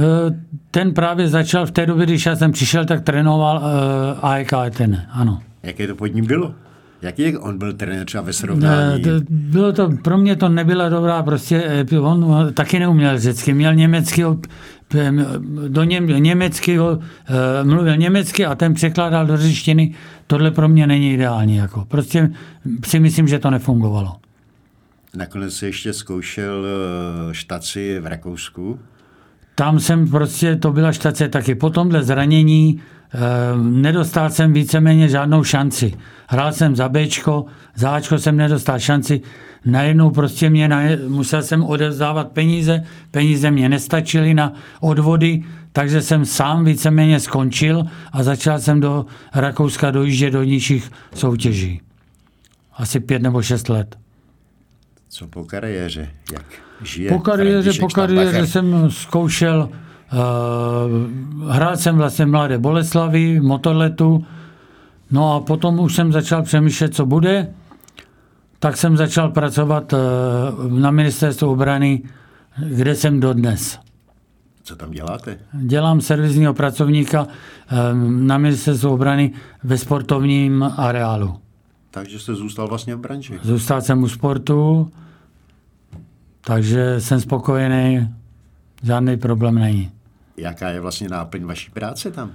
Ten právě začal v té době, když já jsem přišel, tak trénoval eh, AEK ten, ano.
Jaké to pod ním bylo? Jaký on byl trenér třeba ve srovnání?
Ne, to- Bylo to, pro mě to nebyla dobrá, prostě eh, on taky neuměl řecky, měl německého, do něm, německého, eh, mluvil německy a ten překládal do řeštiny, tohle pro mě není ideální, jako. Prostě si myslím, že to nefungovalo.
Nakonec si ještě zkoušel eh, štaci v Rakousku.
Tam jsem prostě, to byla štace taky. Po tomhle zranění nedostal jsem víceméně žádnou šanci. Hrál jsem za Bčko, za Ačko jsem nedostal šanci. Najednou prostě mě, na, musel jsem odevzdávat peníze, peníze mě nestačily na odvody, takže jsem sám víceméně skončil a začal jsem do Rakouska dojíždět do nižších soutěží. Asi pět nebo šest let.
Co po kariéře? Jak žije
Po kariéře, po kariéře jsem zkoušel, hrál jsem vlastně Mladé Boleslavy, motorletu, no a potom už jsem začal přemýšlet, co bude, tak jsem začal pracovat uh, na ministerstvu obrany, kde jsem dodnes.
Co tam děláte?
Dělám servisního pracovníka um, na ministerstvu obrany ve sportovním areálu.
Takže jste zůstal vlastně v branži.
Zůstal jsem u sportu, takže jsem spokojený, žádný problém není.
Jaká je vlastně náplň vaší práce tam?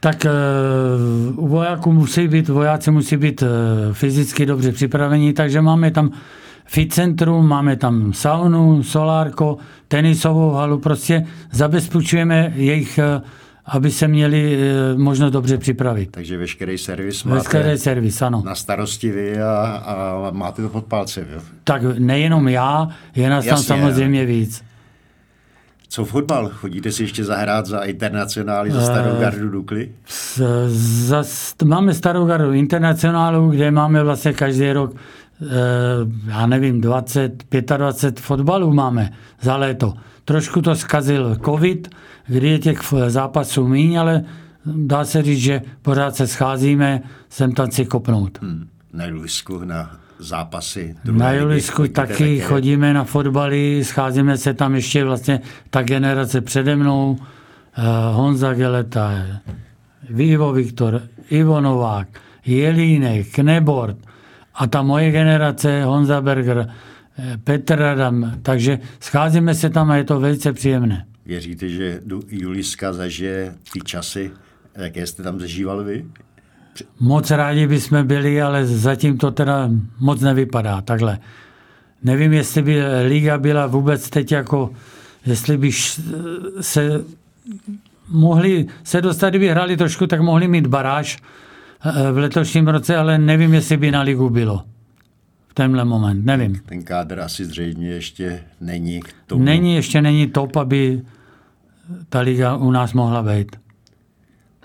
Tak uh, u vojáků musí být, vojáci musí být uh, fyzicky dobře připraveni, takže máme tam fit centrum, máme tam saunu, solárko, tenisovou halu, prostě zabezpečujeme jejich uh, aby se měli možnost dobře připravit.
Takže veškerý servis máte
Veškerý servis, ano.
na starosti vy a, a máte to pod palcem. Jo?
Tak nejenom já, je nás tam
Jasně,
samozřejmě víc.
Co fotbal? Chodíte si ještě zahrát za internacionály, za starou gardu Dukly?
Za, máme starou gardu internacionálu, kde máme vlastně každý rok, eh, já nevím, 20, 25 fotbalů máme za léto. Trošku to zkazil covid, kdy je těch zápasů míň, ale dá se říct, že pořád se scházíme, sem tam si kopnout.
Hmm. Na Julisku, na zápasy.
Na Julisku taky chodíme na fotbaly, scházíme se tam ještě vlastně ta generace přede mnou, eh, Honza Geleta, Ivo Viktor, Ivo Novák, Jelínek, Nebort a ta moje generace, Honza Berger, eh, Petr Radam, takže scházíme se tam a je to velice příjemné.
Věříte, že Juliska zažije ty časy, jaké jste tam zažíval vy?
Moc rádi bychom byli, ale zatím to teda moc nevypadá takhle. Nevím, jestli by liga byla vůbec teď jako, jestli by se mohli se dostat, kdyby hráli trošku, tak mohli mít baráž eh, v letošním roce, ale nevím, jestli by na ligu bylo. V tenhle moment, nevím.
Ten kádr asi zřejmě ještě není k tomu.
Není, ještě není top, aby ta liga u nás mohla být.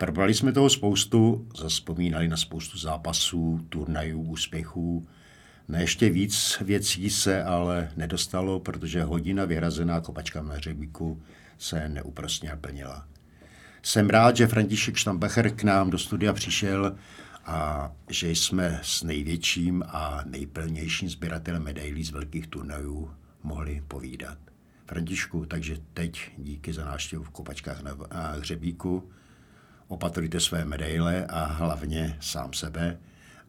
Probrali jsme toho spoustu, zaspomínali na spoustu zápasů, turnajů, úspěchů. Na ještě víc věcí se ale nedostalo, protože hodina vyhrazená kopačka na hřebíku se neúprostně naplnila. Jsem rád, že František Štambacher k nám do studia přišel a že jsme s největším a nejplnějším sběratelem medailí z velkých turnajů mohli povídat. Františku, takže teď díky za návštěvu v kopačkách na hřebíku Opatrujte své medaile a hlavně sám sebe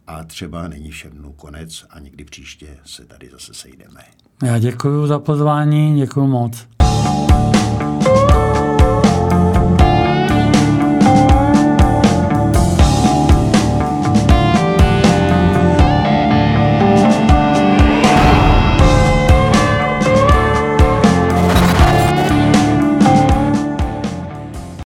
a třeba není všem dnů konec a někdy příště se tady zase sejdeme.
Já děkuji za pozvání, děkuji moc. thank you